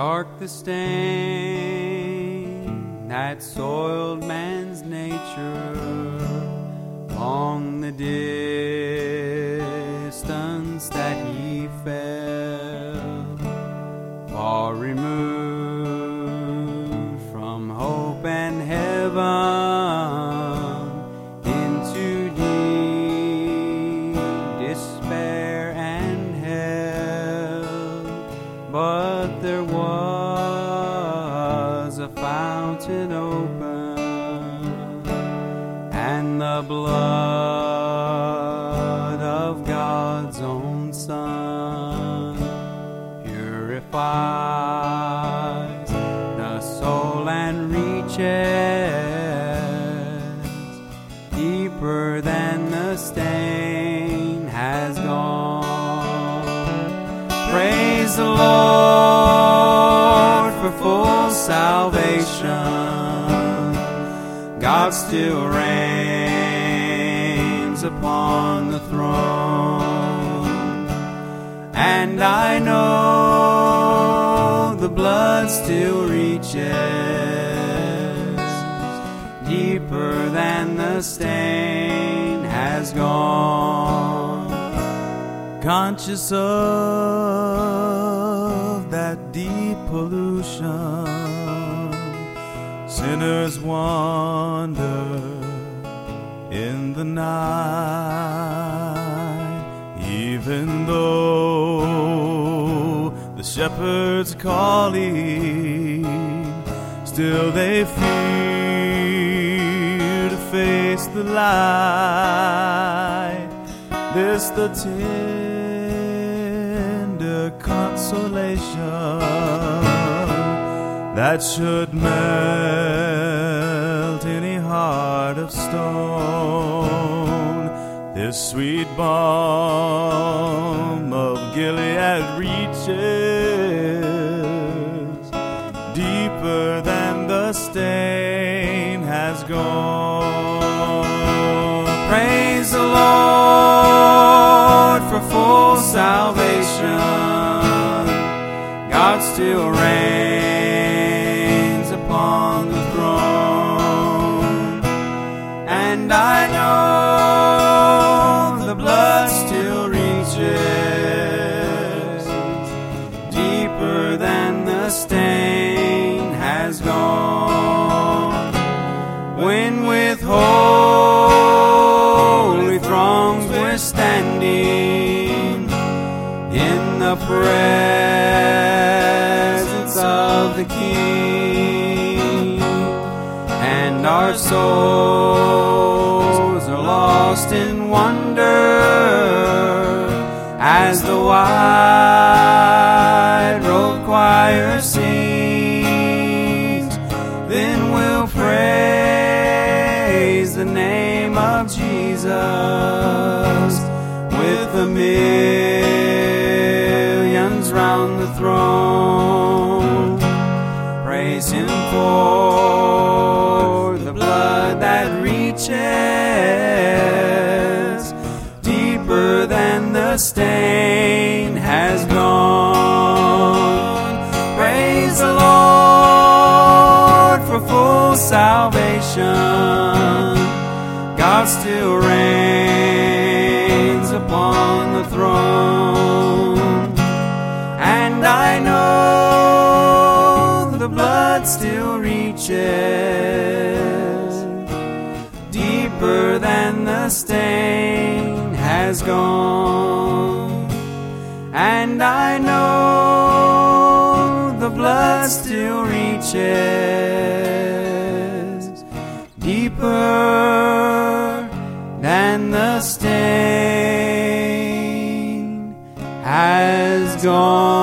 Dark the stain that soiled man's nature, long the distance that he fell, far removed from hope and heaven, But there was a fountain open, and the blood of God's own Son purifies the soul and reaches deeper than the stain has gone. Praise the Lord God still reigns upon the throne. And I know the blood still reaches deeper than the stain has gone. conscious of that deep pollution. Sinners wander in the night, even though the shepherd's calling, still they fear to face the light. This the tender consolation that should melt any heart of stone. This sweet balm of Gilead reaches deeper than the stain has gone. Praise the Lord for full salvation. God still reigns And I know the blood still reaches deeper than the stain has gone. When with holy throngs we're standing in the presence of the King, our souls are lost in wonder as the wide robed choir sings. Then we'll praise the name of Jesus with the millions round the throne. The stain has gone. Praise the Lord for full salvation. God still reigns upon the throne. And I know the blood still reaches deeper than the stain has gone, and I know the blood still reaches deeper than the stain has gone.